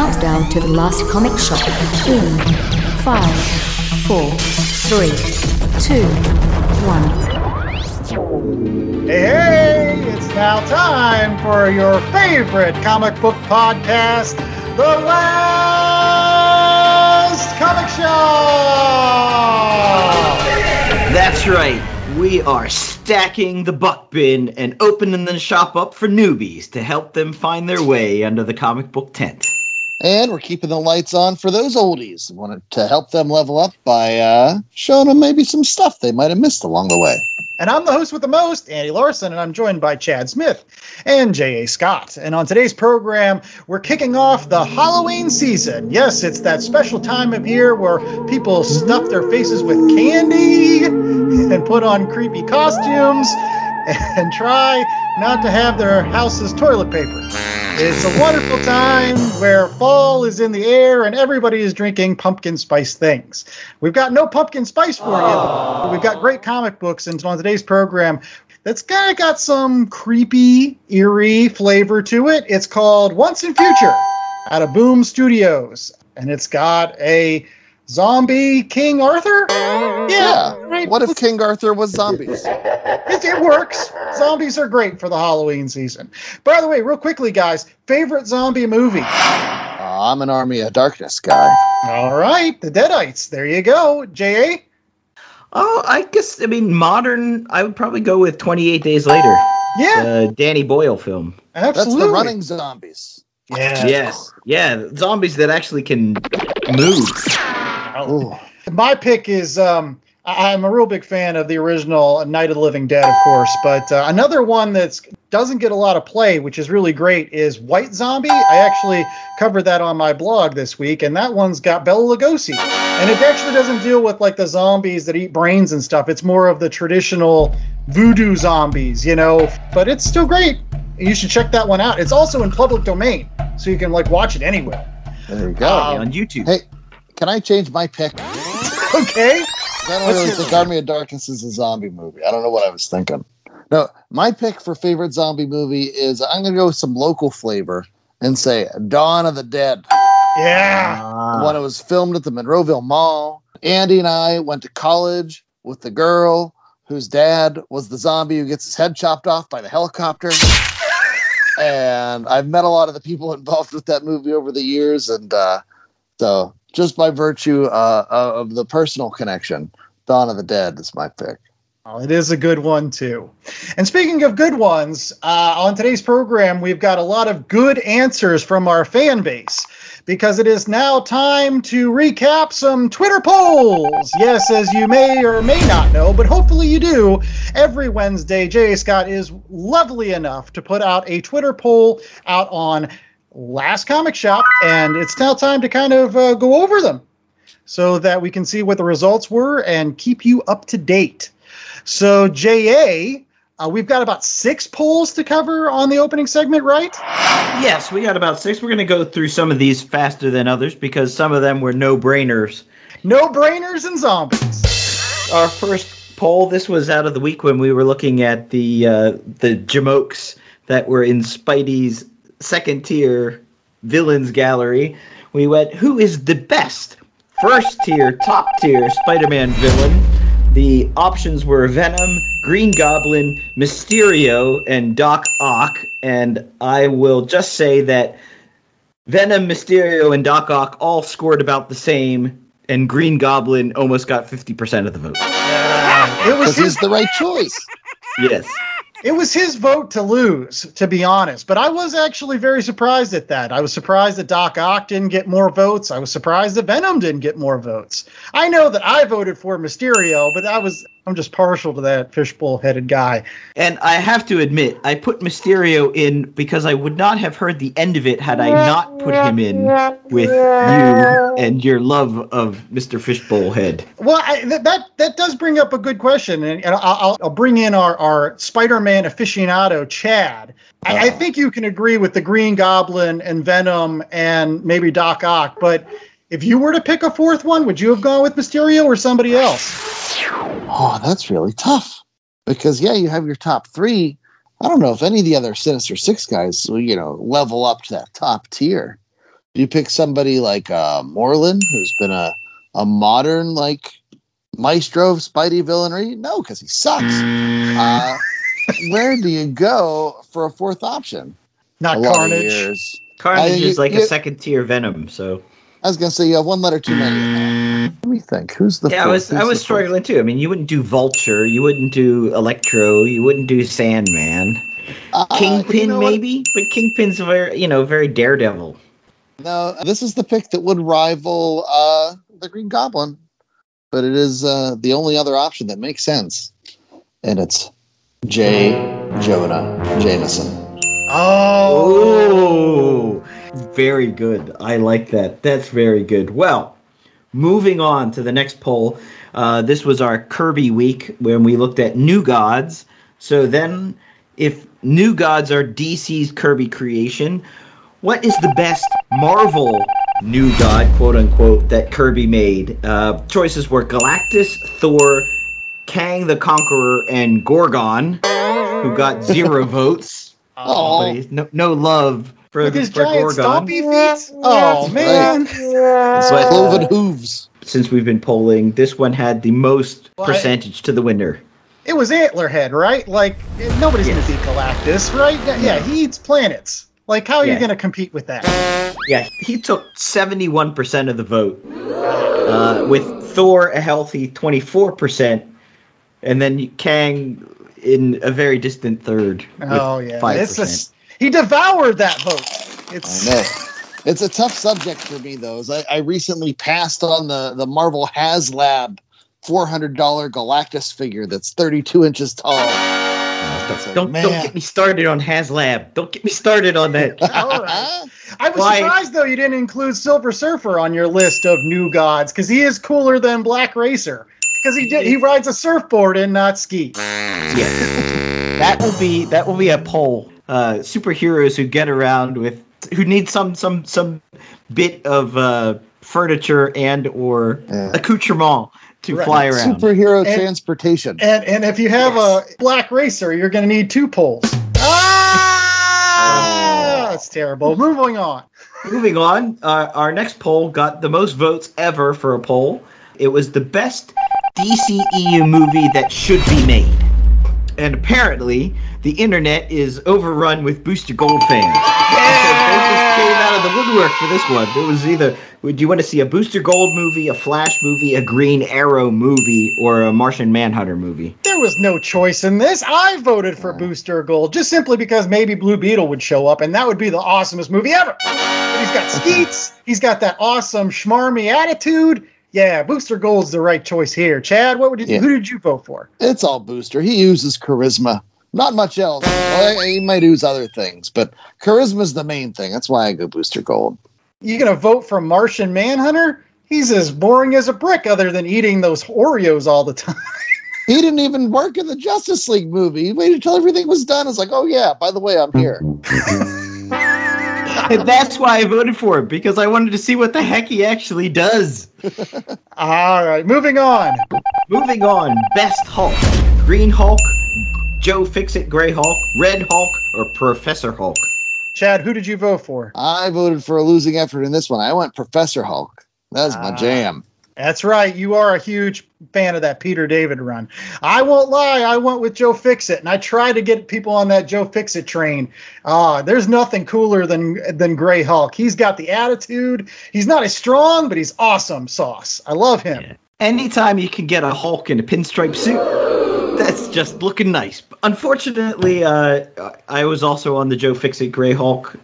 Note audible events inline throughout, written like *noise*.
countdown to the last comic shop in five, four, three, two, one. Hey, hey, it's now time for your favorite comic book podcast, The Last Comic Shop! That's right. We are stacking the buck bin and opening the shop up for newbies to help them find their way under the comic book tent. And we're keeping the lights on for those oldies. Wanted to help them level up by uh, showing them maybe some stuff they might have missed along the way. And I'm the host with the most, Andy Larson, and I'm joined by Chad Smith and J.A. Scott. And on today's program, we're kicking off the Halloween season. Yes, it's that special time of year where people stuff their faces with candy *laughs* and put on creepy costumes and try not to have their house's toilet paper. It's a wonderful time where fall is in the air and everybody is drinking pumpkin spice things. We've got no pumpkin spice for you, but we've got great comic books. And on today's program, that's kind of got some creepy, eerie flavor to it. It's called Once and Future out of Boom Studios. And it's got a zombie King Arthur? Yeah. right. What if King Arthur was zombies? *laughs* It, it works. Zombies are great for the Halloween season. By the way, real quickly, guys, favorite zombie movie? Uh, I'm an Army of Darkness guy. All right, The Deadites. There you go. J.A.? Oh, I guess, I mean, modern, I would probably go with 28 Days Later, Yeah, the Danny Boyle film. absolutely. That's the running zombies. Yeah. Yes. Yeah, zombies that actually can move. Ooh. My pick is um, I- I'm a real big fan of the original Night of the Living Dead, of course, but uh, another one that doesn't get a lot of play, which is really great, is White Zombie. I actually covered that on my blog this week, and that one's got Bela Lugosi, and it actually doesn't deal with like the zombies that eat brains and stuff. It's more of the traditional voodoo zombies, you know. But it's still great. You should check that one out. It's also in public domain, so you can like watch it anywhere. There you go. Um, on YouTube. hey, can I change my pick? *laughs* Okay. I don't really think Army of Darkness is a zombie movie. I don't know what I was thinking. No, my pick for favorite zombie movie is I'm going to go with some local flavor and say Dawn of the Dead. Yeah. Ah. when it was filmed at the Monroeville Mall. Andy and I went to college with the girl whose dad was the zombie who gets his head chopped off by the helicopter. *laughs* and I've met a lot of the people involved with that movie over the years, and uh, so just by virtue uh, of the personal connection, Dawn of the Dead is my pick. Oh, it is a good one too. And speaking of good ones, uh, on today's program, we've got a lot of good answers from our fan base because it is now time to recap some Twitter polls. Yes, as you may or may not know, but hopefully you do. Every Wednesday, Jay Scott is lovely enough to put out a Twitter poll out on Last Comic Shop, and it's now time to kind of uh, go over them so that we can see what the results were and keep you up to date. So, JA, uh, we've got about six polls to cover on the opening segment, right? Yes, we got about six. We're going to go through some of these faster than others because some of them were no brainers. No brainers and zombies. Our first poll, this was out of the week when we were looking at the uh, the jamokes that were in Spidey's second tier villains gallery. We went, who is the best first tier, top tier Spider Man villain? The options were Venom, Green Goblin, Mysterio, and Doc Ock. And I will just say that Venom, Mysterio, and Doc Ock all scored about the same, and Green Goblin almost got 50% of the vote. It was his, the right choice. Yes. It was his vote to lose, to be honest. But I was actually very surprised at that. I was surprised that Doc Ock didn't get more votes. I was surprised that Venom didn't get more votes. I know that I voted for Mysterio, but I was I'm just partial to that fishbowl-headed guy. And I have to admit, I put Mysterio in because I would not have heard the end of it had I not put him in with you and your love of Mr. Fishbowl Head. Well, I, that, that that does bring up a good question, and, and I'll, I'll- I'll bring in our, our Spider-Man aficionado, Chad. I, I uh. think you can agree with the Green Goblin and Venom and maybe Doc Ock, but if you were to pick a fourth one, would you have gone with Mysterio or somebody else? Oh, that's really tough. Because yeah, you have your top three. I don't know if any of the other Sinister Six guys, will, you know, level up to that top tier. Do you pick somebody like uh, Morlun, who's been a, a modern like maestro of Spidey villainry? No, because he sucks. Uh, *laughs* where do you go for a fourth option? Not a Carnage. Carnage I- is like you- a second tier Venom, so I was gonna say you have one letter too many. Let me think. Who's the? yeah, I fourth? was I was the fourth? struggling too. I mean, you wouldn't do Vulture, you wouldn't do Electro, you wouldn't do Sandman, Uh, Kingpin you know what? maybe, but Kingpin's very you know very Daredevil. No, this is the pick that would rival uh, the Green Goblin, but it is uh, the only other option that makes sense, and it's J. Jonah Jameson. Oh. Oh, very good. I like that. That's very good. Well, moving on to the next poll. Uh, this was our Kirby week when we looked at new gods. So then, if new gods are DC's Kirby creation, what is the best Marvel new god, quote unquote, that Kirby made? Uh, choices were Galactus, Thor, Kang the Conqueror, and Gorgon, who got zero *laughs* votes. Oh, no, no love for, With his for giant Gorgon. stompy feet. Oh man. It's But- cloven hooves. Since we've been polling, this one had the most Well, I- percentage to the winner. It was Antlerhead, right? Like nobody's Yes. gonna beat Galactus, right? Yeah, he eats planets. Like how are you gonna compete with that? Yeah, he took 71% of the vote, uh, with Thor a healthy 24%, and then Kang in a very distant third. with Oh yeah, 5%. it's just he devoured that vote. I It's know. It's a tough subject for me, though. I, I recently passed on the, the Marvel HasLab $400 Galactus figure that's 32 inches tall. It's like, don't, man. don't get me started on HasLab. Don't get me started on that. *laughs* all right. I was Why- surprised though you didn't include Silver Surfer on your list of new gods because he is cooler than Black Racer because he did, he rides a surfboard and not skis. Yes. *laughs* That will be that will be a poll. Uh, superheroes who get around with who need some some some bit of uh, furniture and or Yeah. accoutrement to Right. fly around. Superhero And- transportation. And and if you have a Black Racer, you're going to need two poles. Ah, that's terrible. Moving on. Moving on, uh, our next poll got the most votes ever for a poll. It was the best DCEU movie that should be made. And apparently, the internet is overrun with Booster Gold fans. They just came out of the woodwork for this one. It was either, would you want to see a Booster Gold movie, a Flash movie, a Green Arrow movie, or a Martian Manhunter movie? There was no choice in this. I voted for Booster Gold just simply because maybe Blue Beetle would show up, and that would be the awesomest movie ever. He's got skeets. He's got that awesome schmarmy attitude. Yeah, Booster Gold's the right choice here. Chad, what would you, Yeah. who did you vote for? It's all Booster. He uses charisma. Not much else. Well, he might use other things, but charisma's the main thing. That's why I go Booster Gold. You gonna vote for Martian Manhunter? He's as boring as a brick, other than eating those Oreos all the *laughs* time. He didn't even work in the Justice League movie. He waited until everything was done. It's like, oh yeah, by the way, I'm here. *laughs* And *laughs* that's why I voted for him, because I wanted to see what the heck he actually does. *laughs* all right, moving on. Moving on, best Hulk. Green Hulk, Joe Fixit Gray Hulk, Red Hulk, or Professor Hulk? Chad, who did you vote for? I voted for a losing effort in this one. I went Professor Hulk. That's my Ah. jam. That's right. You are a huge fan of that Peter David run. I won't lie. I went with Joe Fixit, and I tried to get people on that Joe Fixit train. Ah, there's nothing cooler than than Gray Hulk. He's got the attitude. He's not as strong, but he's awesome sauce. I love him. Anytime you can get a Hulk in a pinstripe suit, that's just looking nice. Unfortunately, uh, I was also on the Joe Fixit Gray Hulk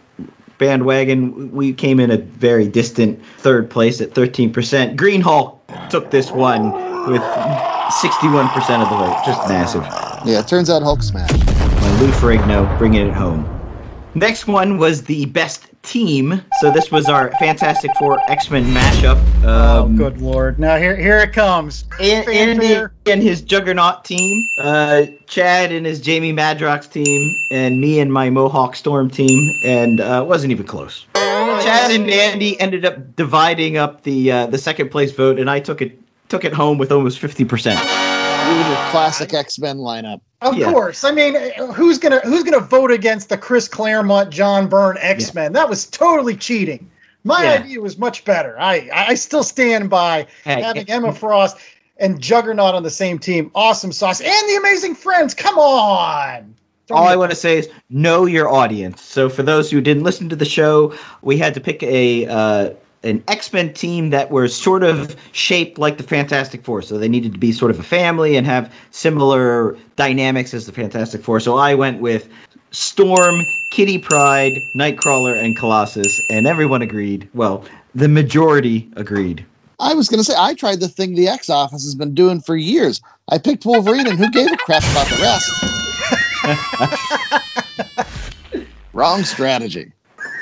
bandwagon. We came in a very distant third place at 13%. Green Hulk took this one with 61% of the vote. Just massive. Yeah, it turns out Hulk smash. Lou Ferrigno, bringing it home. Next one was the best team. So this was our Fantastic Four X Men mashup. Oh, Um, good lord! Now here here it comes. An- Andy and his Juggernaut team, uh, Chad and his Jamie Madrox team, and me and my Mohawk Storm team, and uh, wasn't even close. Chad and Andy ended up dividing up the uh, the second place vote, and I took it took it home with almost fifty percent. You your classic X Men lineup. Of Yeah. course. I mean, who's gonna who's gonna vote against the Chris Claremont, John Byrne X Men? That was totally cheating. My Yeah. idea was much better. I I still stand by Hey, having Emma Frost and Juggernaut on the same team. Awesome sauce and the Amazing Friends. Come on. Throw All I want to say is know your audience. So for those who didn't listen to the show, we had to pick a uh, an X Men team that were sort of shaped like the Fantastic Four. So they needed to be sort of a family and have similar dynamics as the Fantastic Four. So I went with Storm, Kitty Pryde, Nightcrawler, and Colossus, and everyone agreed. Well, the majority agreed. I was going to say, I tried the thing the X Office has been doing for years. I picked Wolverine, and who gave a crap about the rest? *laughs* Wrong strategy.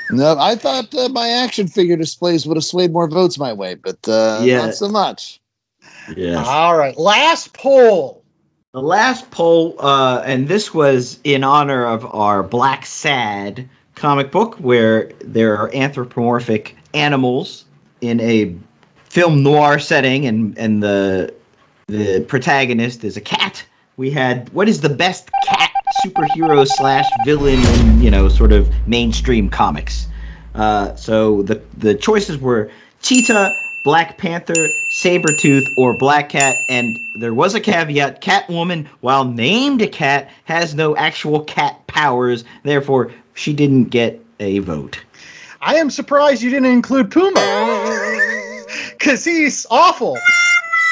No, I thought uh, my action figure displays would have swayed more votes my way, but uh, Yeah. not so much. Yeah. All right. Last poll. The last poll, uh, and this was in honor of our Blacksad comic book, where there are anthropomorphic animals in a film noir setting, and and the the protagonist is a cat. We had what is the best cat superhero slash villain in you know sort of mainstream comics. Uh, so the the choices were Cheetah, Black Panther, Sabretooth, or Black Cat, and there was a caveat: Catwoman, while named a cat, has no actual cat powers. Therefore, she didn't get a vote. I am surprised you didn't include Puma. Because he's awful.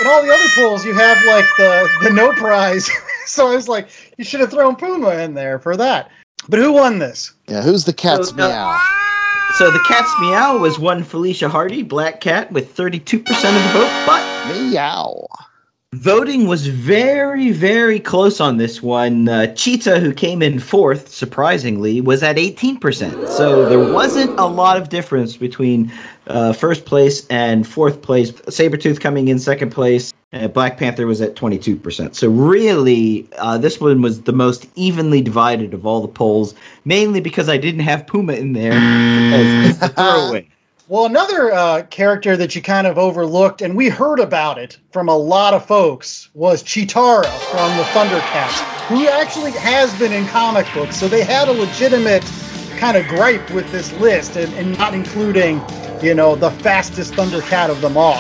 In all the other polls, you have like the, the no prize. *laughs* so I was like, you should have thrown Puma in there for that. But who won this? Yeah, who's the cat's So, no- meow? So the cat's meow was one Felicia Hardy, Black Cat, with 32% of the vote, but Meow. Voting was very, very close on this one. Uh, Cheetah, who came in fourth, surprisingly, was at 18%. So there wasn't a lot of difference between uh, first place and fourth place. Sabretooth coming in second place. Uh, Black Panther was at 22%. So really, uh, this one was the most evenly divided of all the polls, mainly because I didn't have Puma in there as, *laughs* as the throwaway. Well, another uh, character that you kind of overlooked, and we heard about it from a lot of folks, was Cheetara from the Thundercats, who actually has been in comic books. So they had a legitimate kind of gripe with this list and, and not including, you know, the fastest Thundercat of them all.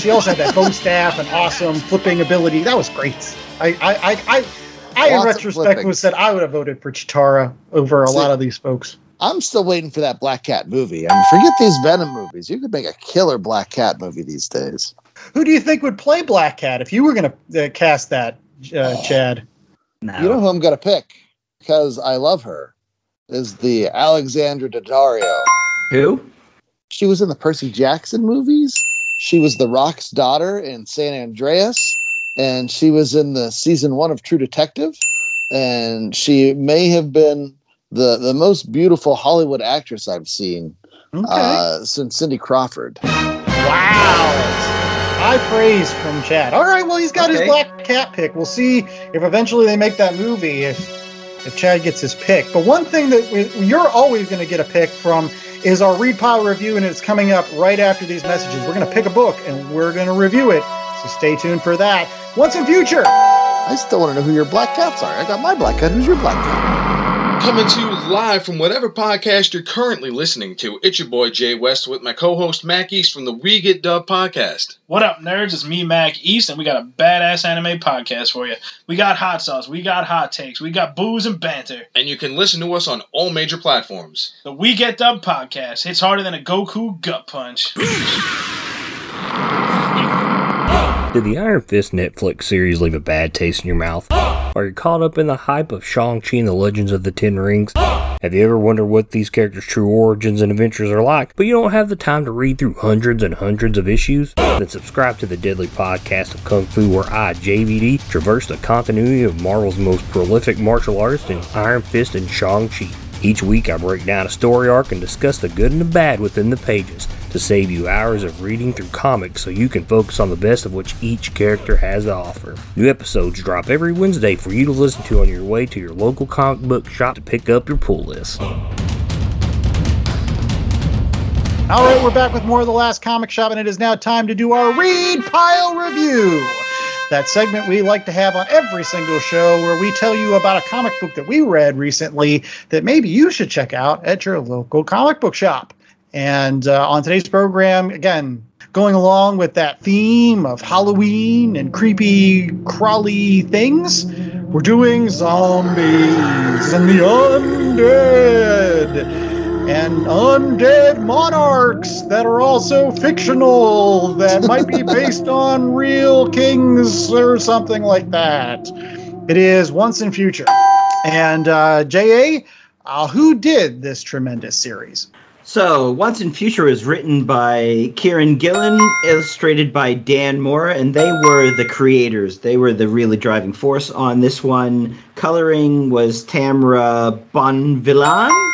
She also had that *laughs* bone staff and awesome flipping ability. That was great. I, I, I, I, I in retrospect, was said I would have voted for Cheetara over a See- lot of these folks. I'm still waiting for that Black Cat movie. I mean, forget these Venom movies. You could make a killer Black Cat movie these days. Who do you think would play Black Cat if you were going to uh, cast that, uh, Chad? No. You know who I'm going to pick because I love her is the Alexandra Daddario. who? She was in the Percy Jackson movies. She was the Rock's daughter in San Andreas, and she was in the season one of True Detective. And she may have been the the most beautiful Hollywood actress I've seen Okay. uh, since Cindy Crawford. wow. High praise from Chad. All right, well, he's got his Black Cat pick. We'll see if eventually they make that movie, if, if Chad gets his pick. But one thing that we, you're always going to get a pick from is our Read Pile review, and it's coming up right after these messages. We're going to pick a book and we're going to review it. So stay tuned for that. What's in future? I still want to know who your Black Cats are. I got my Black Cat. Who's your Black Cat? Coming to you live from whatever podcast you're currently listening to. It's your boy Jay West with my co-host Mac East from the We Get Dub podcast. What up, nerds? It's me, Mac East, and we got a badass anime podcast for you. We got hot sauce, we got hot takes, we got booze and banter. And you can listen to us on all major platforms. The We Get Dub podcast hits harder than a Goku gut punch. *laughs* Did the Iron Fist Netflix series leave a bad taste in your mouth? Are you caught up in the hype of Shang-Chi and the Legends of the Ten Rings? Have you ever wondered what these characters' true origins and adventures are like, but you don't have the time to read through hundreds and hundreds of issues? Then subscribe to the Deadly Podcast of Kung Fu, where I, JVD, traverse the continuity of Marvel's most prolific martial artists in Iron Fist and Shang-Chi. Each week, I break down a story arc and discuss the good and the bad within the pages to save you hours of reading through comics so you can focus on the best of which each character has to offer. New episodes drop every Wednesday for you to listen to on your way to your local comic book shop to pick up your pull list. All right, we're back with more of the last comic shop, and it is now time to do our Read Pile Review. That segment we like to have on every single show where we tell you about a comic book that we read recently that maybe you should check out at your local comic book shop. And uh, on today's program, again, going along with that theme of Halloween and creepy, crawly things, we're doing zombies and the undead and undead monarchs that are also fictional that might be based *laughs* on real kings or something like that. It is Once and Future. And uh, J.A., uh, who did this tremendous series? So, Once and Future was written by Kieron Gillen, illustrated by Dan Mora, and they were the creators. They were the really driving force on this one. Coloring was Tamra Bonvillain,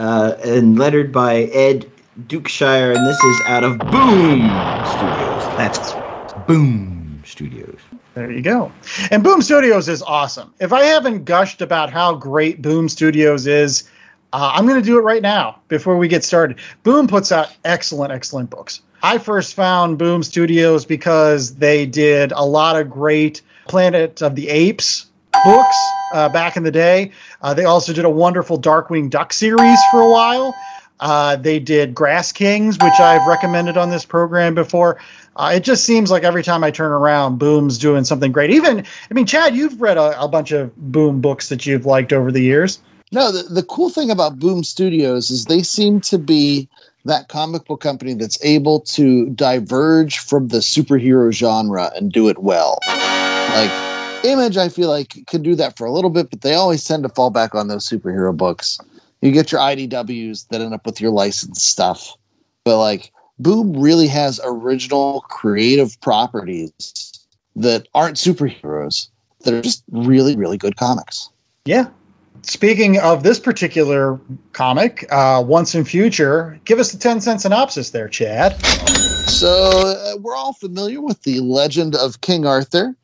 uh, and lettered by Ed Dukeshire, and this is out of Boom Studios. That's Boom Studios. There you go. And Boom Studios is awesome. If I haven't gushed about how great Boom Studios is, uh, I'm going to do it right now before we get started. Boom puts out excellent, excellent books. I first found Boom Studios because they did a lot of great Planet of the Apes books uh, back in the day. Uh, they also did a wonderful Darkwing Duck series for a while. Uh, they did Grass Kings, which I've recommended on this program before. Uh, it just seems like every time I turn around, Boom's doing something great. Even, I mean, Chad, you've read a, a bunch of Boom books that you've liked over the years. No, the, the cool thing about Boom Studios is they seem to be that comic book company that's able to diverge from the superhero genre and do it well. Like Image, I feel like can do that for a little bit, but they always tend to fall back on those superhero books. You get your IDWs that end up with your licensed stuff, but like Boom really has original creative properties that aren't superheroes that are just really, really good comics. Yeah. Speaking of this particular comic, uh, Once and Future, give us the 10 cent synopsis there, Chad. So uh, we're all familiar with the legend of King Arthur,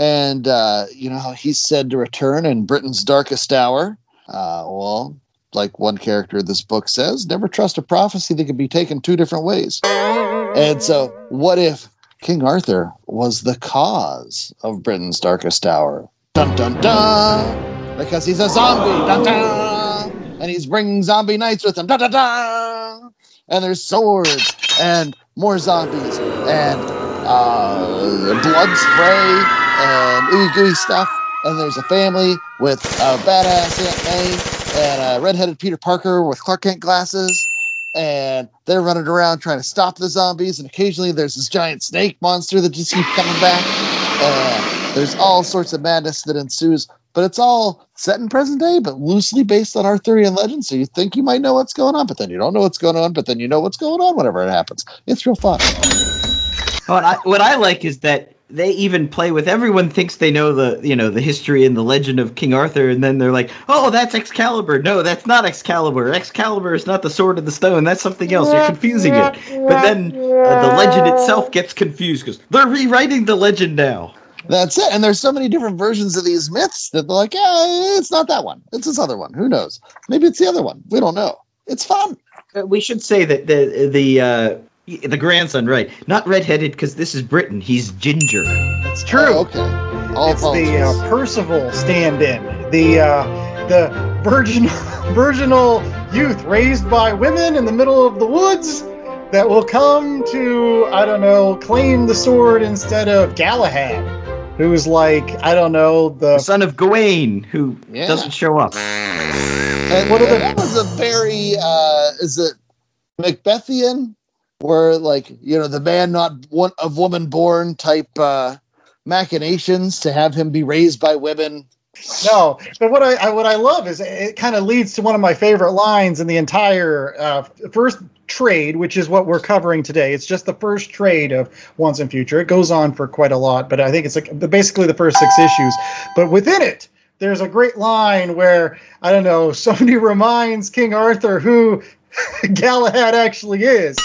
and uh, you know he's said to return in Britain's darkest hour. Uh, well, like one character in this book says, never trust a prophecy that can be taken two different ways. And so, what if King Arthur was the cause of Britain's darkest hour? Dun dun dun! Because he's a zombie. Dun dun! And he's bringing zombie knights with him. Dun dun dun! And there's swords and more zombies and uh, blood spray and ooey gooey stuff. And there's a family with a badass Aunt May and a redheaded Peter Parker with Clark Kent glasses. And they're running around trying to stop the zombies. And occasionally there's this giant snake monster that just keeps coming back. And there's all sorts of madness that ensues. But it's all set in present day, but loosely based on Arthurian legend. So you think you might know what's going on, but then you don't know what's going on, but then you know what's going on whenever it happens. It's real fun. What I, what I like is that they even play with everyone thinks they know the you know the history and the legend of King Arthur, and then they're like, oh, that's Excalibur. No, that's not Excalibur. Excalibur is not the sword of the stone. That's something else. You're confusing it. But then uh, the legend itself gets confused because they're rewriting the legend now. That's it. And there's so many different versions of these myths that they're like, yeah, it's not that one. It's this other one. Who knows? Maybe it's the other one. We don't know. It's fun. Uh, we should say that the the uh, the grandson, right? Not redheaded because this is Britain. He's ginger. That's true. Oh, okay. All it's the uh, Percival stand-in, the uh, the virgin *laughs* virginal youth raised by women in the middle of the woods that will come to I don't know claim the sword instead of Galahad, who's like I don't know The the son of Gawain, who Yeah. doesn't show up. And What are the- that was a very uh is it Macbethian where like you know the man not one of woman born type uh machinations to have him be raised by women. No, but what I, I what I love is it kind of leads to one of my favorite lines in the entire uh, first trade, which is what we're covering today. It's just the first trade of Once and Future. It goes on for quite a lot, but I think it's like basically the first six issues. But within it, there's a great line where I don't know *laughs* somebody reminds King Arthur who *laughs* Galahad actually is.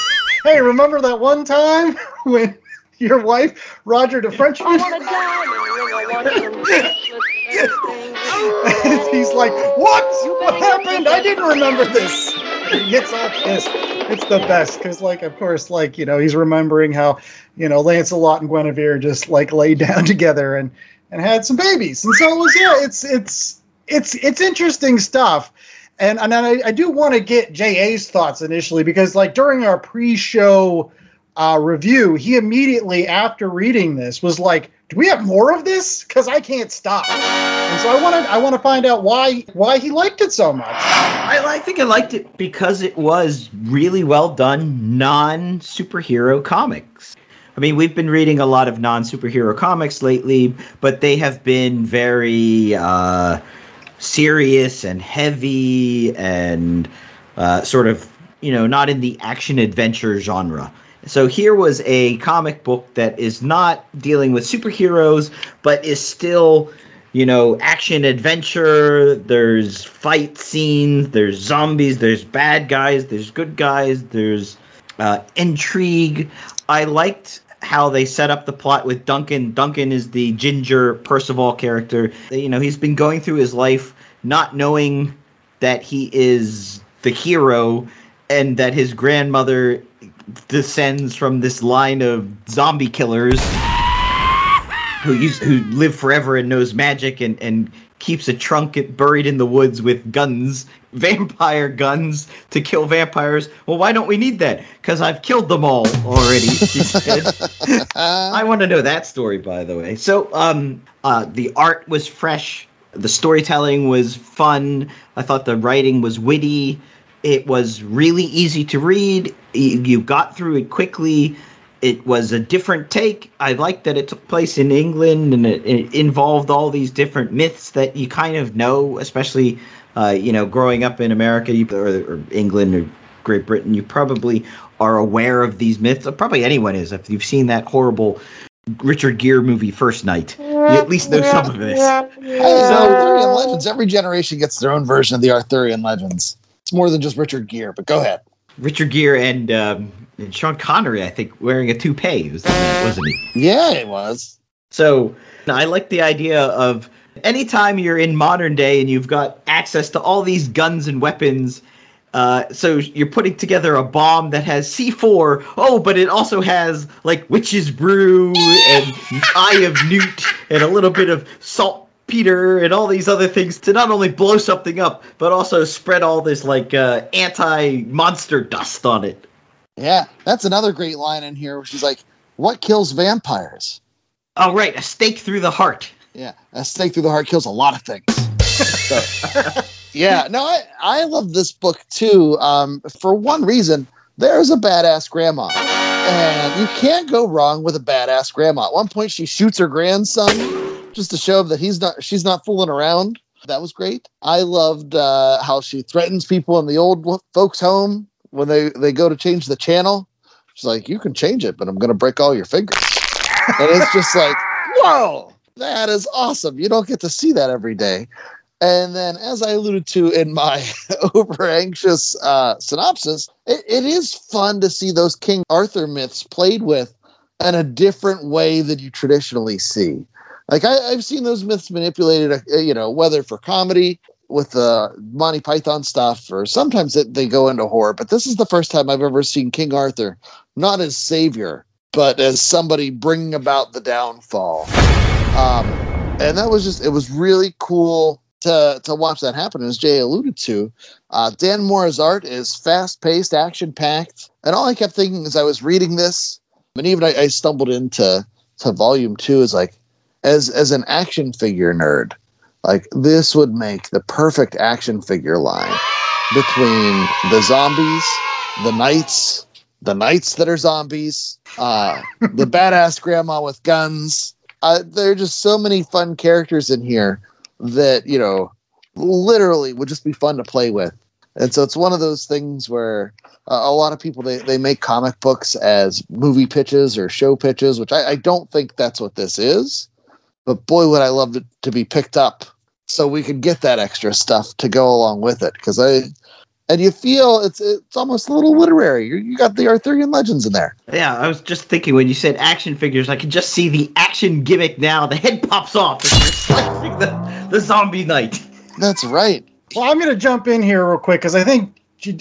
Hey, remember that one time *laughs* when your wife Roger the Frenchman? *laughs* *laughs* He's like, what? What happened? I didn't remember this. He gets all pissed. It's the best because, like, of course, like you know, he's remembering how you know Lancelot and Guinevere just like laid down together and and had some babies, and so it was yeah, it's it's it's it's interesting stuff. And and I, I do want to get JA's thoughts initially because like during our pre-show uh, review, he immediately after reading this was like, "Do we have more of this? Because I can't stop." And so I want to I want to find out why why he liked it so much. I, I think I liked it because it was really well done non superhero comics. I mean, we've been reading a lot of non superhero comics lately, but they have been very uh, serious and heavy and uh, sort of, you know, not in the action adventure genre. So here was a comic book that is not dealing with superheroes, but is still, you know, action adventure. There's fight scenes, there's zombies, there's bad guys, there's good guys, there's uh, intrigue. I liked how they set up the plot with Duncan. Duncan is the ginger Percival character. You know, he's been going through his life not knowing that he is the hero and that his grandmother descends from this line of zombie killers who use, who live forever and knows magic and, and keeps a trunk buried in the woods with guns, *laughs* vampire guns to kill vampires. Well, why don't we need that? Because I've killed them all already. She said. *laughs* I want to know that story, by the way. So, um, uh, the art was fresh. The storytelling was fun. I thought the writing was witty. It was really easy to read. You got through it quickly. It was a different take. I liked that it took place in England and it, it involved all these different myths that you kind of know, especially, uh, you know, growing up in America or, or England or Great Britain. You probably are aware of these myths. Probably anyone is. If you've seen that horrible Richard Gere movie First Knight, you at least know some of this. Hey, *laughs* the Arthurian legends. Every generation gets their own version of the Arthurian legends. It's more than just Richard Gere, but go ahead. Richard Gere and, um, and Sean Connery, I think, wearing a toupee, was- wasn't he? Yeah, it was. So I like the idea of anytime you're in modern day and you've got access to all these guns and weapons. Uh, so you're putting together a bomb that has C4. Oh, but it also has like witch's brew and *laughs* eye of newt and a little bit of saltpeter and all these other things to not only blow something up but also spread all this like uh, anti-monster dust on it. Yeah, that's another great line in here where she's like, What kills vampires? Oh, right, a stake through the heart. Yeah, a stake through the heart kills a lot of things. So, yeah, no, I, I love this book too. Um, for one reason, there's a badass grandma. And you can't go wrong with a badass grandma. At one point, she shoots her grandson just to show that he's not she's not fooling around. That was great. I loved uh, how she threatens people in the old folks' home when they, they go to change the channel. She's like, "You can change it, but I'm going to break all your fingers." and it's just like, *laughs* whoa, that is awesome. You don't get to see that every day. And then, as I alluded to in my *laughs* over anxious uh, synopsis, it, it is fun to see those King Arthur myths played with in a different way than you traditionally see. Like I, I've seen those myths manipulated, uh, you know, whether for comedy with the Monty Python stuff, or sometimes it, they go into horror. But this is the first time I've ever seen King Arthur not as savior, but as somebody bringing about the downfall. Um, and that was just it was really cool to to watch that happen. As Jay alluded to, uh, Dan Mora's art is fast paced, action packed, and all I kept thinking as I was reading this, and even I, I stumbled into to volume two, is like as as an action figure nerd, like this would make the perfect action figure line between the zombies, the knights, the knights that are zombies, uh, the *laughs* badass grandma with guns. Uh, there are just so many fun characters in here that you know literally would just be fun to play with. And so it's one of those things where uh, a lot of people they, they make comic books as movie pitches or show pitches, which I, I don't think that's what this is. But boy, would I love it to be picked up so we could get that extra stuff to go along with it. Because I and you feel it's it's almost a little literary. You, you got the Arthurian legends in there. Yeah, I was just thinking when you said action figures, I could just see the action gimmick now. The head pops off and you're slicing the, the zombie knight. That's right. Well, I'm going to jump in here real quick because I think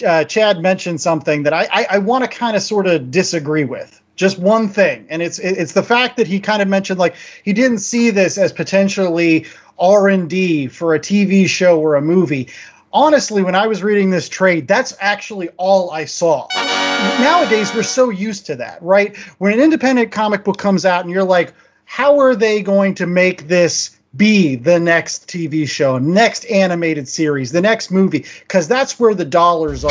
uh, Chad mentioned something that I, I, I want to kind of sort of disagree with. Just one thing, and it's it's the fact that he kind of mentioned like he didn't see this as potentially R and D for a TV show or a movie. Honestly, when I was reading this trade, that's actually all I saw. Nowadays, we're so used to that, right? When an independent comic book comes out and you're like, how are they going to make this be the next TV show, next animated series, the next movie? Because that's where the dollars are.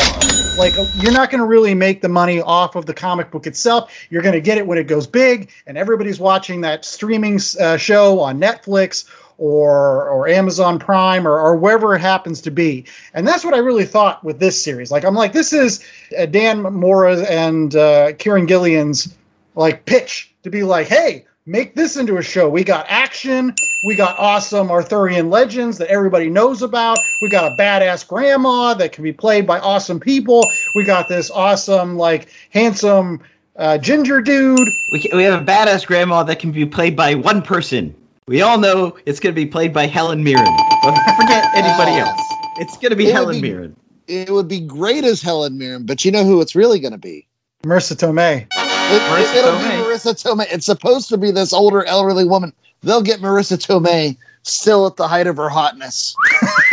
Like, you're not going to really make the money off of the comic book itself. You're going to get it when it goes big, and everybody's watching that streaming uh, show on Netflix or or Amazon Prime or, or wherever it happens to be. And that's what I really thought with this series. Like I'm like, this is uh, Dan Mora and uh, Kieron Gillen's like pitch to be like, hey, make this into a show. We got action, we got awesome Arthurian legends that everybody knows about. We got a badass grandma that can be played by awesome people. We got this awesome like handsome uh, ginger dude. We, we have a badass grandma that can be played by one person. We all know it's going to be played by Helen Mirren. But forget anybody else. It's going to be It Helen be- Mirren. It would be great as Helen Mirren, but you know who it's really going to be? Marisa Tomei. It, Marisa it'll Tomei. be Marisa Tomei. It's supposed to be this older elderly woman. They'll get Marisa Tomei still at the height of her hotness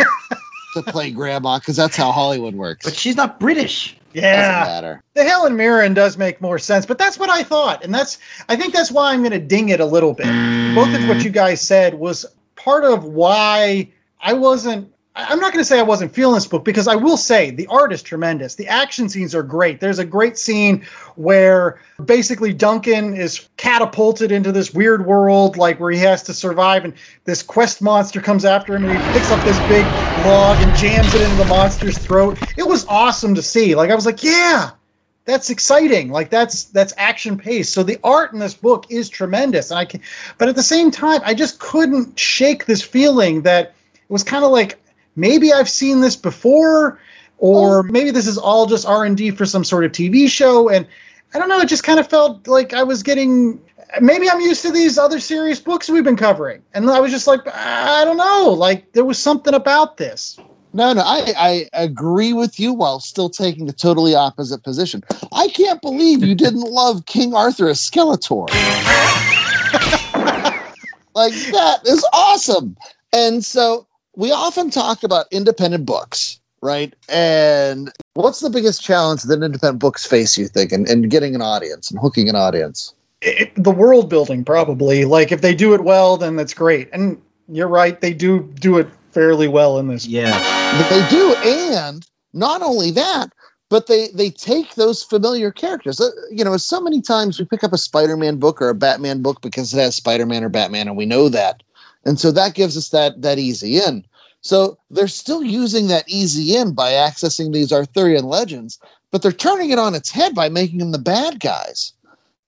*laughs* to play grandma because that's how Hollywood works. But she's not British. Doesn't Yeah. matter. the Helen Mirren does make more sense, but that's what I thought, and that's I think that's why I'm going to ding it a little bit. Both of what mm. you guys said was part of why I wasn't. I'm not going to say I wasn't feeling this book because I will say the art is tremendous. The action scenes are great. There's a great scene where basically Duncan is catapulted into this weird world, like where he has to survive, and this quest monster comes after him, and he picks up this big log and jams it into the monster's throat. It was awesome to see. Like I was like, yeah, that's exciting. Like that's that's action paced. So the art in this book is tremendous, and I can, but at the same time, I just couldn't shake this feeling that it was kind of like maybe I've seen this before, or oh. maybe this is all just R and D for some sort of TV show, and I don't know. It just kind of felt like I was getting. Maybe I'm used to these other serious books we've been covering, and I was just like, I don't know. Like there was something about this. No, no, I, I agree with you while still taking a totally opposite position. I can't believe you didn't *laughs* love King Arthur as Skeletor. *laughs* like that is awesome. And so we often talk about independent books, right? And what's the biggest challenge that independent books face, you think, in, in getting an audience and hooking an audience? it, the world building probably like if they do it well then that's great and you're right they do do it fairly well in this Yeah. But they do, and not only that, but they they take those familiar characters. Uh, You know, so many times we pick up a Spider-Man book or a Batman book because it has Spider-Man or Batman, and we know that, and so that gives us that that easy in. So they're still using that easy in by accessing these Arthurian legends, but they're turning it on its head by making them the bad guys,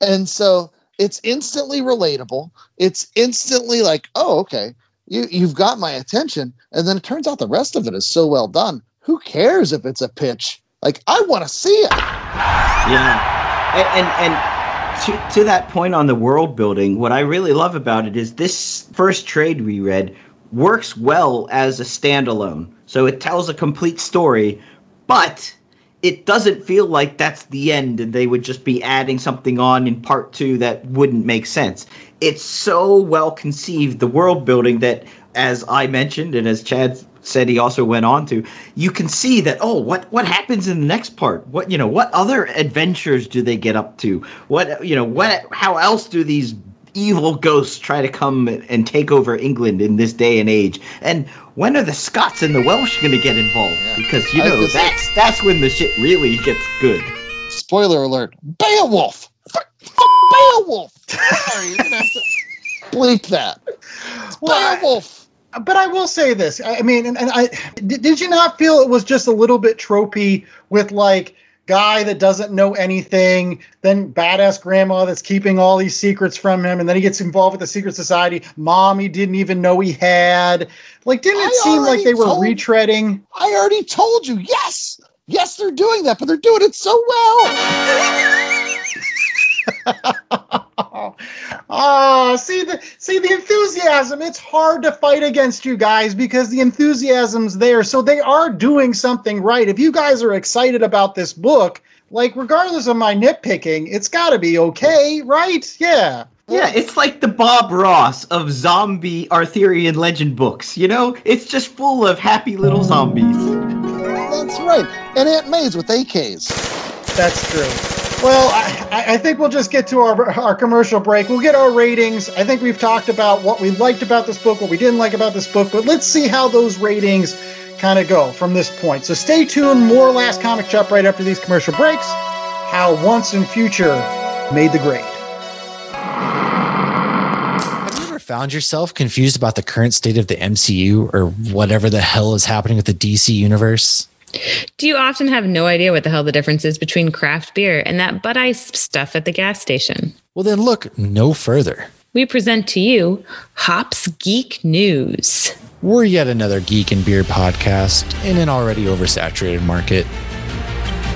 and so it's instantly relatable. It's instantly like, oh, okay, you you've got my attention. And then it turns out the rest of it is so well done. Who cares if it's a pitch? Like i want to see it. Yeah, and and, and to, to that point on the world building, what I really love about it is this first trade we read works well as a standalone. So it tells a complete story, but it doesn't feel like that's the end and they would just be adding something on in part two that wouldn't make sense. It's so well conceived, the world building, that as I mentioned and as Chad said he also went on to, you can see that oh what what happens in the next part? What you know, what other adventures do they get up to? What you know, what how else do these evil ghosts try to come and take over England in this day and age? And when are the Scots and the Welsh going to get involved? Yeah. Because you know gonna say- that's that's when the shit really gets good. spoiler alert beowulf F- f- beowulf *laughs* sorry you're gonna have to bleep that It's Well, I- beowulf but I will say this. I mean, and, and I did, did you not feel it was just a little bit tropey with like guy that doesn't know anything, then badass grandma that's keeping all these secrets from him, and then he gets involved with the secret society. Mom he didn't even know he had. Like, didn't it I seem like they were told- retreading? i already told you yes yes they're doing that but they're doing it so well *laughs* Ah, see the see the enthusiasm. It's hard to fight against you guys because the enthusiasm's there. So they are doing something right. If you guys are excited about this book, like regardless of my nitpicking, it's got to be okay, right? Yeah. Yeah, it's like the Bob Ross of zombie Arthurian legend books. You know, it's just full of happy little zombies. That's right. And Aunt May's with AKs. That's true. Well, I, I- think we'll just get to our, our commercial break. We'll get our ratings. I think we've talked about what we liked about this book, what we didn't like about this book, but let's see how those ratings kind of go from this point. So stay tuned. More Last Comic Shop right after these commercial breaks. How Once and Future made the grade. Have you ever found yourself confused about the current state of the MCU or whatever the hell is happening with the DC universe? Do you often have no idea what the hell the difference is between craft beer and that Bud Ice stuff at the gas station? Well, then look no further. We present to you Hops Geek News. We're yet another geek and beer podcast in an already oversaturated market.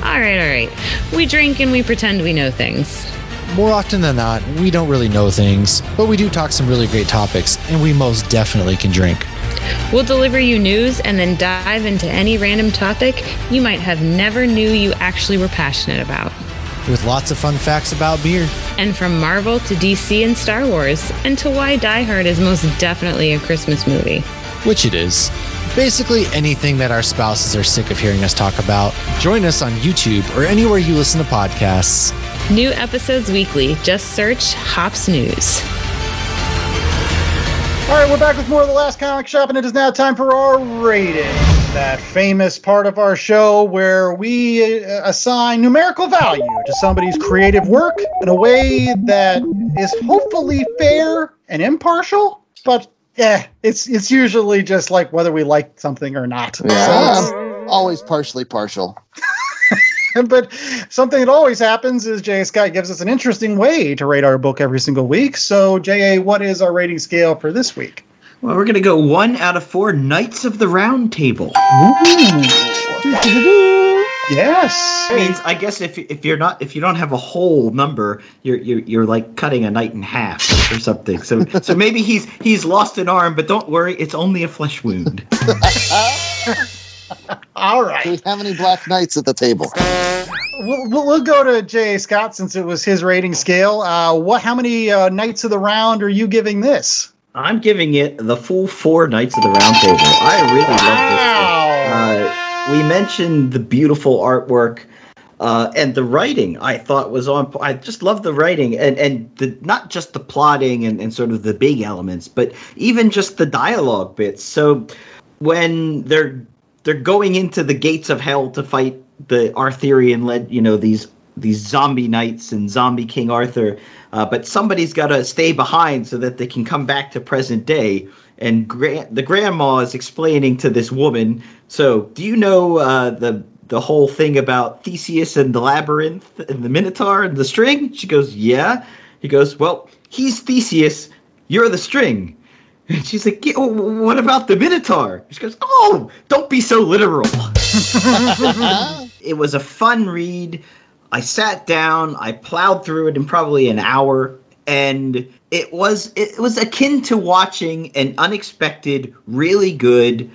All right, all right. We drink and we pretend we know things. More often than not, we don't really know things, but we do talk some really great topics, and we most definitely can drink. We'll deliver you news and then dive into any random topic you might have never knew you actually were passionate about. With lots of fun facts about beer. And from Marvel to DC and Star Wars, and to why Die Hard is most definitely a Christmas movie. which it is. Basically, anything that our spouses are sick of hearing us talk about. Join us on YouTube or anywhere you listen to podcasts. New episodes weekly. Just search Hops News. All right, we're back with more of the Last Comic Shop, and it is now time for our rating. That famous part of our show where we uh, assign numerical value to somebody's creative work in a way that is hopefully fair and impartial, but yeah, it's it's usually just like whether we like something or not. Yeah, it's- I'm always partially partial. *laughs* but something that always happens is J.A. Scott gives us an interesting way to rate our book every single week. So, J.A., what is our rating scale for this week? Well, we're gonna go one out of four Knights of the Round Table. Yes. means I guess if if you're not if you don't have a whole number, you're you're, you're like cutting a knight in half or something. So so maybe he's he's lost an arm, but don't worry, it's only a flesh wound. *laughs* All Do right. we have any black knights at the table? We'll, we'll, we'll go to J.A. Scott since it was his rating scale. Uh, what? How many uh, Knights of the Round are you giving this? I'm giving it the full four Knights of the Round Table. I really love this book. Uh, we mentioned the beautiful artwork uh, and the writing. I thought was on. I just love the writing and and the not just the plotting and, and sort of the big elements, but even just the dialogue bits. So when they're they're going into the gates of hell to fight the Arthurian led, you know, these these zombie knights and zombie King Arthur. Uh, but somebody's got to stay behind so that they can come back to present day. And gra- the grandma is explaining to this woman. So, do you know uh, the the whole thing about Theseus and the labyrinth and the Minotaur and the string? She goes, Yeah. He goes, Well, he's Theseus. You're the string. And *laughs* she's like, yeah, what about the Minotaur? She goes, Oh, don't be so literal. *laughs* it was a fun read. I sat down, I plowed through it in probably an hour, and it was it was akin to watching an unexpected, really good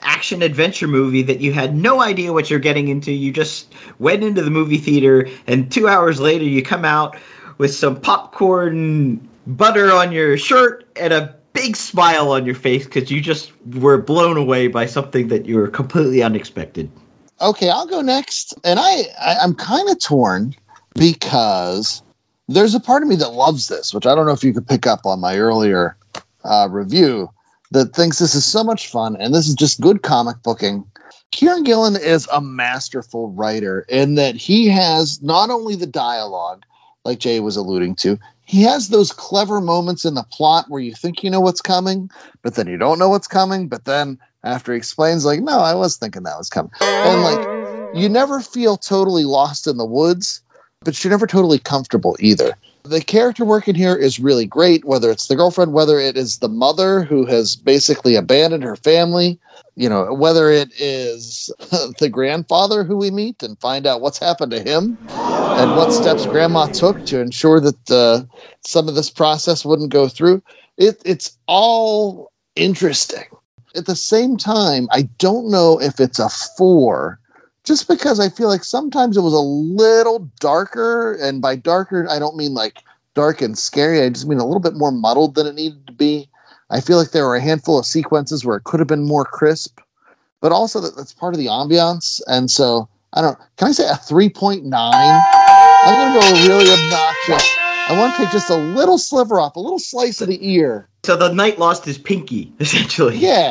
action adventure movie that you had no idea what you're getting into. You just went into the movie theater, and two hours later, you come out with some popcorn butter on your shirt and a big smile on your face because you just were blown away by something that you were completely unexpected. Okay, I'll go next. And I, I I'm kind of torn because there's a part of me that loves this, which I don't know if you could pick up on my earlier uh, review, that thinks this is so much fun and this is just good comic booking. Kieron Gillen is a masterful writer in that he has not only the dialogue, like Jay was alluding to, he has those clever moments in the plot where you think you know what's coming, but then you don't know what's coming. But then after he explains, like, no, I was thinking that was coming. And like, you never feel totally lost in the woods, but you're never totally comfortable either. The character work in here is really great, whether it's the girlfriend, whether it is the mother who has basically abandoned her family, you know, whether it is *laughs* the grandfather who we meet and find out what's happened to him and what steps grandma took to ensure that uh, some of this process wouldn't go through. It, it's all interesting. At the same time, I don't know if it's a four, just because I feel like sometimes it was a little darker. And by darker, I don't mean like dark and scary. I just mean a little bit more muddled than it needed to be. I feel like there were a handful of sequences where it could have been more crisp. but also that that's part of the ambiance. And so I don't. Can I say a three point nine? I'm gonna go really obnoxious. I want to take just a little sliver off, a little slice of the ear. So the knight lost his pinky, *laughs* essentially. Yeah.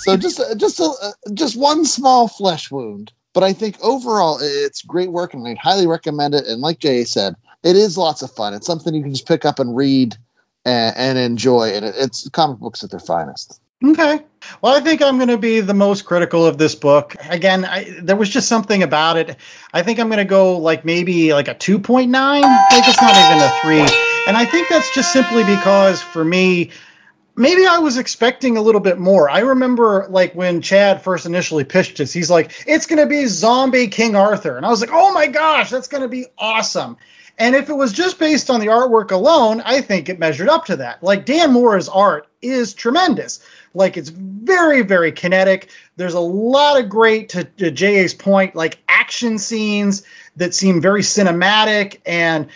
So just just a, just one small flesh wound, but I think overall it's great work, and I highly recommend it. And like Jay said, it is lots of fun. It's something you can just pick up and read and, and enjoy, and it, it's comic books at their finest. Okay. Well, I think I'm going to be the most critical of this book. Again, I, there was just something about it. I think I'm going to go like maybe like a 2.9. Like it's not even a 3. And I think that's just simply because for me, maybe I was expecting a little bit more. I remember like when Chad first initially pitched this, he's like, it's going to be zombie King Arthur. And I was like, oh my gosh, that's going to be awesome. And if it was just based on the artwork alone, I think it measured up to that. Like Dan Mora's art is tremendous. Like it's very, very kinetic. There's a lot of great, to, to JA's point, like action scenes that seem very cinematic and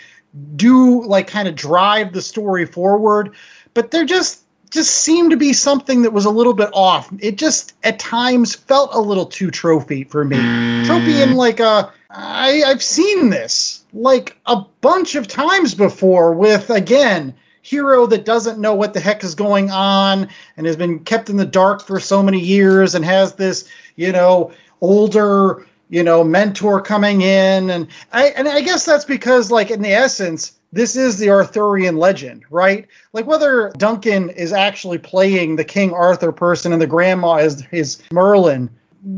do like kind of drive the story forward. But they're just just seemed to be something that was a little bit off. It just at times felt a little too trophy for me. Trophy hmm. in like a I, I've seen this like a bunch of times before with again hero that doesn't know what the heck is going on and has been kept in the dark for so many years and has this you know older you know mentor coming in and I and I guess that's because like in the essence this is the Arthurian legend, right? Like whether Duncan is actually playing the King Arthur person and the grandma is his Merlin,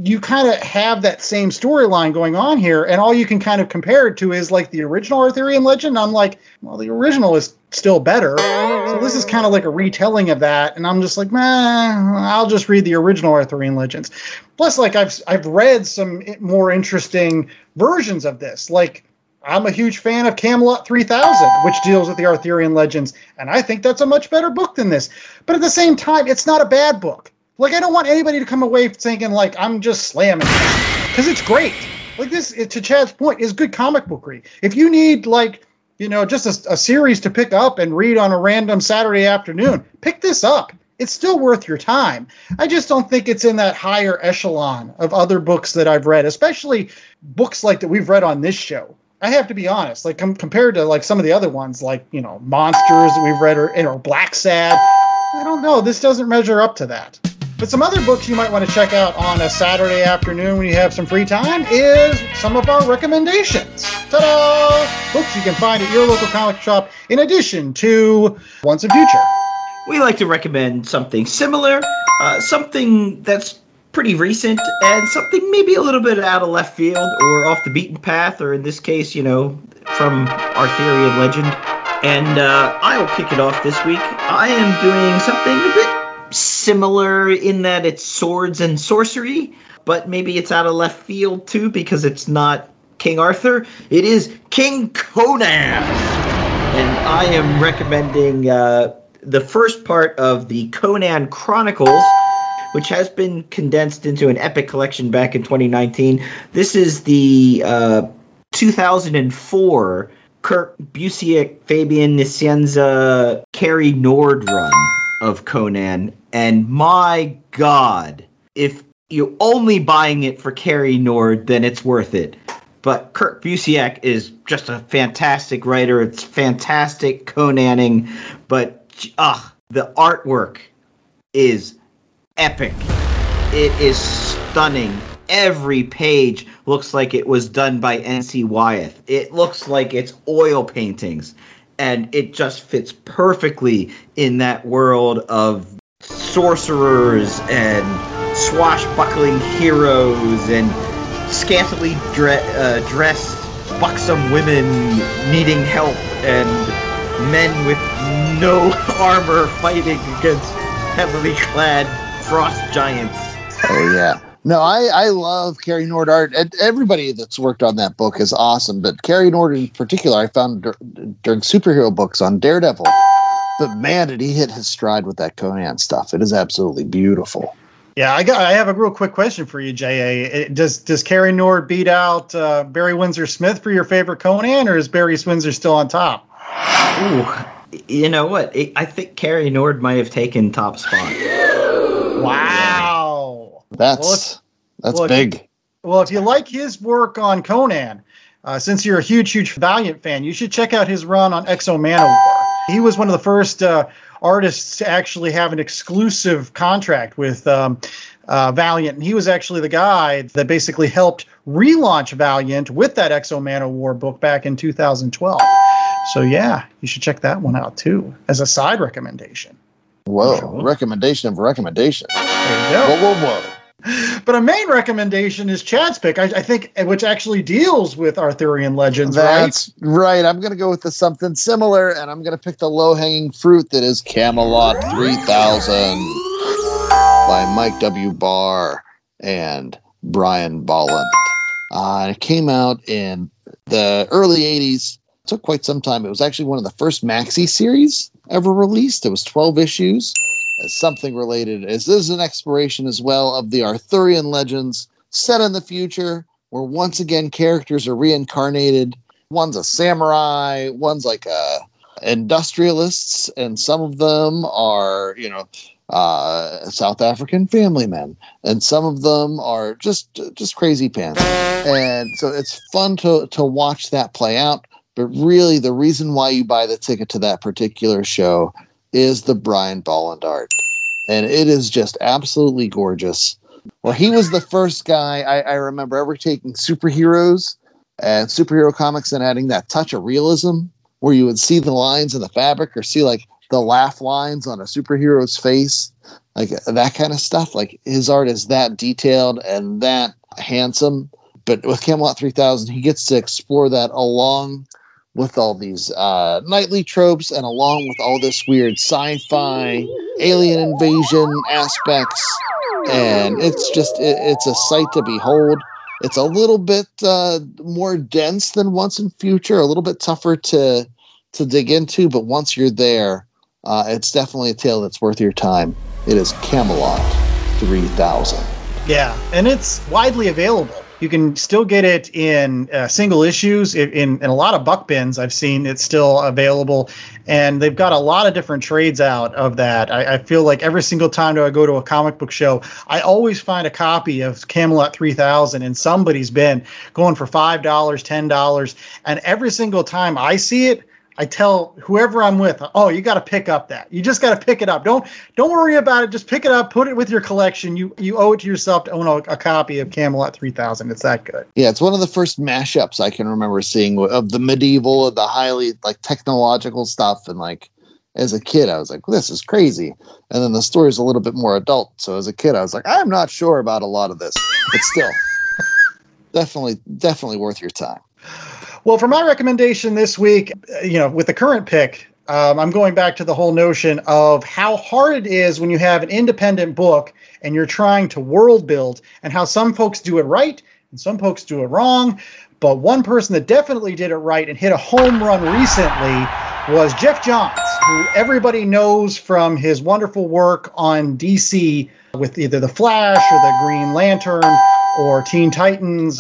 you kind of have that same storyline going on here, and all you can kind of compare it to is like the original Arthurian legend. I'm like, well, the original is still better. So this is kind of like a retelling of that, and I'm just like, man, I'll just read the original Arthurian legends. Plus, like I've I've read some more interesting versions of this, like I'm a huge fan of Camelot 3000, which deals with the Arthurian legends, and I think that's a much better book than this. But at the same time, it's not a bad book. Like I don't want anybody to come away thinking like I'm just slamming it because it's great. Like this, to Chad's point, is good comic book bookery. If you need like you know just a, a series to pick up and read on a random Saturday afternoon, pick this up. It's still worth your time. I just don't think it's in that higher echelon of other books that I've read, especially books like that we've read on this show. I have to be honest, like com- compared to like some of the other ones, like you know, monsters that we've read, or know, Blacksad. I don't know. This doesn't measure up to that. But some other books you might want to check out on a Saturday afternoon when you have some free time is some of our recommendations. Ta-da! Books you can find at your local comic shop in addition to Once and Future. We like to recommend something similar, uh, something that's pretty recent, and something maybe a little bit out of left field or off the beaten path, or in this case, you know, from Arthurian legend. And uh, I will kick it off this week. I am doing something a bit similar in that it's swords and sorcery, but maybe it's out of left field too because it's not King Arthur. It is King Conan. And I am recommending uh, the first part of the Conan Chronicles which has been condensed into an epic collection back in 2019. This is the uh, 2004 Kurt Busiek, Fabian Nicieza, Cary Nord run of Conan. And my God, if you're only buying it for Cary Nord, then it's worth it. But Kurt Busiek is just a fantastic writer. It's fantastic Conaning, but ah, the artwork is epic. It is stunning. Every page looks like it was done by N.C. Wyeth. It looks like it's oil paintings. And it just fits perfectly in that world of sorcerers and swashbuckling heroes and scantily dre- uh, dressed buxom women needing help and men with no *laughs* armor fighting against heavily clad frost giants. Oh yeah. No, I, I love Cary Nord art. And everybody that's worked on that book is awesome, but Cary Nord in particular, I found dur- during superhero books on Daredevil. But man, did he hit his stride with that Conan stuff! It is absolutely beautiful. Yeah, I got. I have a real quick question for you, Ja. Does does Cary Nord beat out uh, Barry Windsor Smith for your favorite Conan, or is Barry Windsor still on top? Ooh, you know what? I think Cary Nord might have taken top spot. *laughs* Wow. That's Well, That's Well, if big. Well, if you like his work on Conan, uh, since you're a huge, huge Valiant fan, you should check out his run on X-O Manowar. He was one of the first uh, artists to actually have an exclusive contract with um, uh, Valiant, and he was actually the guy that basically helped relaunch Valiant with that X-O Manowar book back in 2012. So yeah, you should check that one out too as a side recommendation. Whoa, recommendation of recommendation. There you go. Whoa, whoa, whoa. *laughs* But a main recommendation is Chad's pick, I, I think, which actually deals with Arthurian legends, right? Right. I'm going to go with the something similar, and I'm going to pick the low hanging fruit that is Camelot 3000 by Mike W. Barr and Brian Bolland. Uh, it came out in the early 80s. Took quite some time. It was actually one of the first maxi series ever released. It was 12 issues. As something related, as this is an exploration as well of the Arthurian legends set in the future, where once again characters are reincarnated one's a samurai, one's like a industrialists, and some of them are, you know, uh, South African family men, and some of them are just just crazy pants. And so it's fun to to watch that play out. But really, the reason why you buy the ticket to that particular show is the Brian Bolland art, and it is just absolutely gorgeous. Well, he was the first guy I, I remember ever taking superheroes and superhero comics and adding that touch of realism where you would see the lines in the fabric or see like the laugh lines on a superhero's face, like that kind of stuff. Like his art is that detailed and that handsome. But with Camelot 3000, he gets to explore that along with all these uh, nightly tropes and along with all this weird sci-fi alien invasion aspects. And it's just it, it's a sight to behold. It's a little bit uh, more dense than Once and Future a little bit tougher to to dig into but once you're there uh, it's definitely a tale that's worth your time. It is camelot 3000 Yeah, and it's widely available. You can still get it in uh, single issues. In, in, in a lot of buck bins, I've seen it's still available. And they've got a lot of different trades out of that. I, I feel like every single time that I go to a comic book show, I always find a copy of Camelot 3000 in somebody's bin going for $5, $10. And every single time I see it, I tell whoever I'm with, oh, you got to pick up that. You just got to pick it up. Don't don't worry about it. Just pick it up, put it with your collection. You you owe it to yourself to own a, a copy of Camelot 3000. It's that good. Yeah, it's one of the first mashups I can remember seeing of the medieval of the highly like technological stuff. And like as a kid, I was like, this is crazy. And then the story is a little bit more adult. So as a kid, I was like, I'm not sure about a lot of this, but still, *laughs* definitely, definitely worth your time. Well, for my recommendation this week, uh, you know, with the current pick, um, I'm going back to the whole notion of how hard it is when you have an independent book and you're trying to world build, and how some folks do it right and some folks do it wrong. But one person that definitely did it right and hit a home run recently was Geoff Johns, who everybody knows from his wonderful work on DC with either The Flash or The Green Lantern or Teen Titans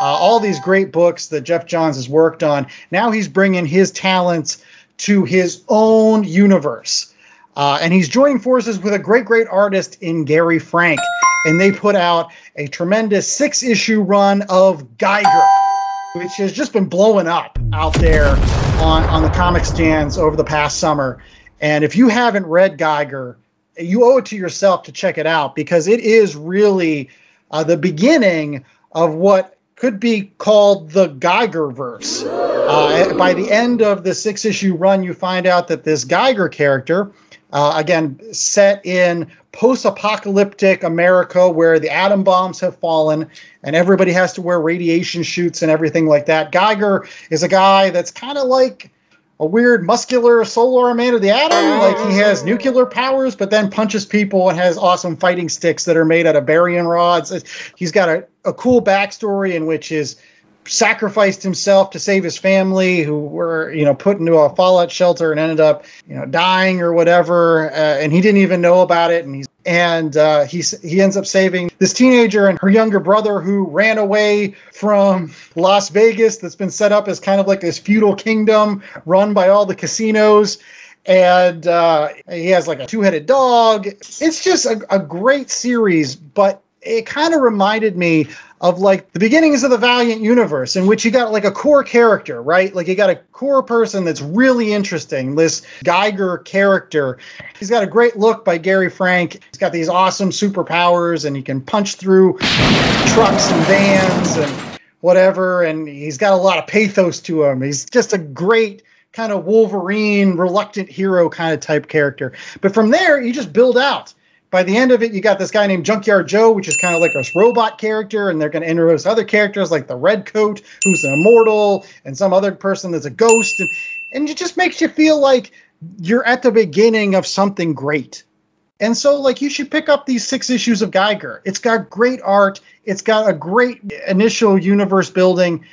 all these great books that Geoff Johns has worked on. Now he's bringing his talents to his own universe. Uh, and he's joining forces with a great, great artist in Gary Frank. And they put out a tremendous six issue run of Geiger, which has just been blowing up out there on, on the comic stands over the past summer. And if you haven't read Geiger, you owe it to yourself to check it out because it is really uh, the beginning of what could be called the Geiger verse. Uh, by the end of the six issue run, you find out that this Geiger character, uh, again, set in post apocalyptic America where the atom bombs have fallen and everybody has to wear radiation chutes and everything like that. Geiger is a guy that's kind of like a weird muscular solar man of the atom. Like he has nuclear powers, but then punches people and has awesome fighting sticks that are made out of barium rods. He's got a, a cool backstory in which his sacrificed himself to save his family who were you know put into a fallout shelter and ended up you know dying or whatever uh, and he didn't even know about it and he's and uh, he he ends up saving this teenager and her younger brother who ran away from Las Vegas that's been set up as kind of like this feudal kingdom run by all the casinos. And uh, he has like a two-headed dog. It's just a, a great series but it kind of reminded me of like the beginnings of the Valiant universe, in which you got like a core character, right? Like you got a core person that's really interesting. This Geiger character, he's got a great look by Gary Frank. He's got these awesome superpowers, and he can punch through trucks and vans and whatever. And he's got a lot of pathos to him. He's just a great kind of Wolverine, reluctant hero kind of type character. But from there, you just build out by the end of it, you got this guy named Junkyard Joe, which is kind of like a robot character, and they're going to introduce other characters like the Red Coat, who's an immortal, and some other person that's a ghost, and and it just makes you feel like you're at the beginning of something great. And so, like, you should pick up these six issues of Geiger. It's got great art. It's got a great initial universe building,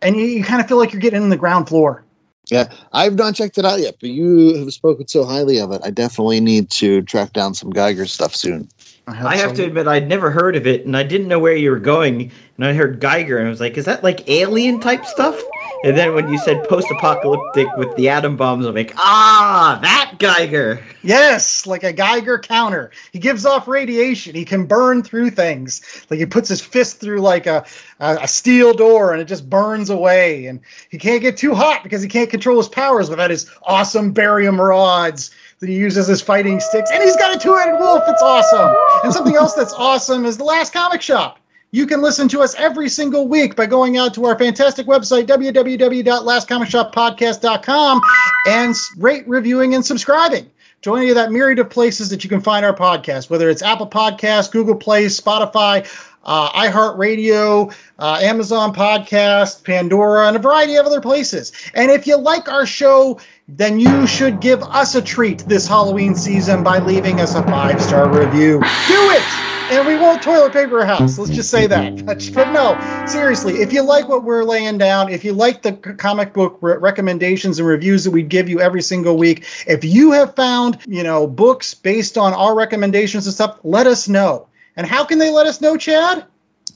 and you, you kind of feel like you're getting in the ground floor. Yeah, I've not checked it out yet, but you have spoken so highly of it. I definitely need to track down some Geiger stuff soon. I have to admit, I'd never heard of it, and I didn't know where you were going. And I heard Geiger, and I was like, "Is that like alien type stuff?" And then when you said post-apocalyptic with the atom bombs, I'm like, "Ah, that Geiger." Yes, like a Geiger counter. He gives off radiation. He can burn through things. Like he puts his fist through like a, a, a steel door, and it just burns away. And he can't get too hot because he can't control his powers without his awesome barium rods that he uses as fighting sticks. And he's got a two-headed wolf. It's awesome. And something else that's awesome is the Last Comic Shop. You can listen to us every single week by going out to our fantastic website, www.lastcomicshoppodcast.com, and rate, reviewing, and subscribing to any of that myriad of places that you can find our podcast, whether it's Apple Podcasts, Google Play, Spotify, uh, iHeartRadio, uh, Amazon Podcast, Pandora, and a variety of other places. And if you like our show, then you should give us a treat this Halloween season by leaving us a five star review. Do it! And we won't toilet paper a house. Let's just say that. *laughs* But, but no, seriously, if you like what we're laying down, if you like the comic book re- recommendations and reviews that we give you every single week, if you have found, you know, books based on our recommendations and stuff, let us know. And how can they let us know, Chad?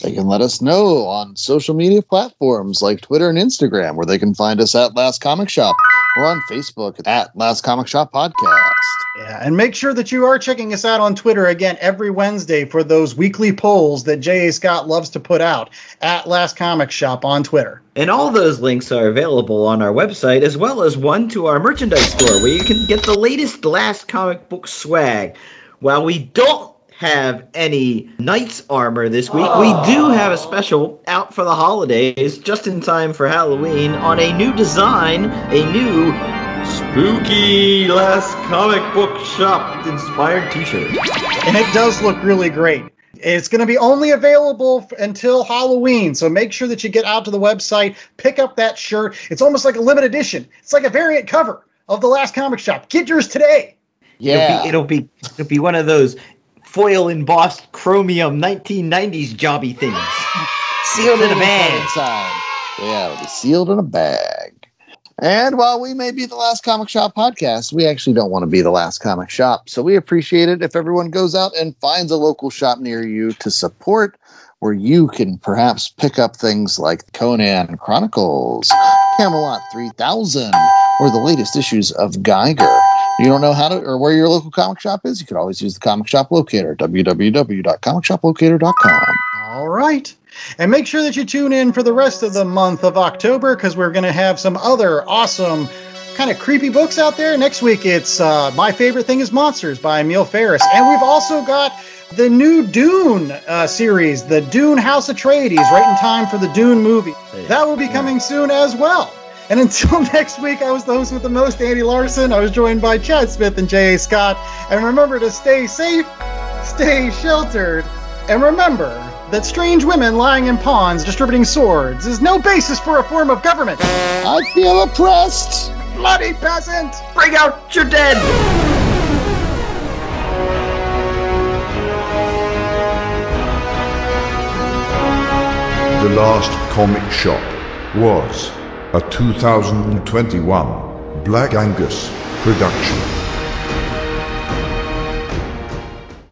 They can let us know on social media platforms like Twitter and Instagram, where they can find us at Last Comic Shop or on Facebook at Last Comic Shop Podcast. Yeah, and make sure that you are checking us out on Twitter again every Wednesday for those weekly polls that J.A. Scott loves to put out at Last Comic Shop on Twitter. And all those links are available on our website, as well as one to our merchandise store where you can get the latest Last Comic Book swag. While we don't have any knight's armor this week. Oh. We do have a special out for the holidays, just in time for Halloween, on a new design, a new spooky last comic book shop inspired t-shirt. And it does look really great. It's going to be only available f- until Halloween, so make sure that you get out to the website, pick up that shirt. It's almost like a limited edition. It's like a variant cover of the last comic shop. Get yours today. Yeah. It'll be, it'll be it'll be one of those foil embossed chromium 1990s jobby things. Sealed in a bag. Inside. Yeah, it'll be sealed in a bag. And while we may be the last comic shop podcast, we actually don't want to be the last comic shop. So we appreciate it if everyone goes out and finds a local shop near you to support, where you can perhaps pick up things like Conan Chronicles, Camelot 3000, or the latest issues of Geiger. You don't know how to or where your local comic shop is? You can always use the comic shop locator, www.comicshoplocator.com. All right. And make sure that you tune in for the rest of the month of October because we're going to have some other awesome, kind of creepy books out there. Next week, it's uh, My Favorite Thing is Monsters by Emil Ferris. And we've also got the new Dune uh, series, the Dune House of Atreides, right in time for the Dune movie. That will be coming soon as well. And until *laughs* next week, I was the host with the most, Andy Larson. I was joined by Chad Smith and J.A. Scott. And remember to stay safe, stay sheltered, and remember that strange women lying in ponds distributing swords is no basis for a form of government. I feel oppressed. Bloody peasant! Bring out your dead! The Last Comic Shop was a 2021 Black Angus production.